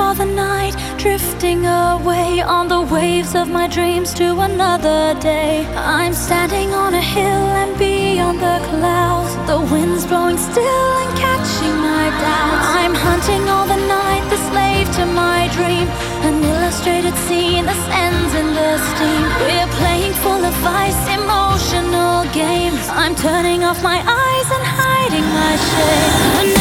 for the night, drifting away on the waves of my dreams to another day. I'm standing on a hill and beyond the clouds, the wind's blowing still and catching my doubts. I'm hunting all the night, the slave to my dream, an illustrated scene that ends in the steam. We're playing full of vice, emotional games. I'm turning off my eyes and hiding my shame.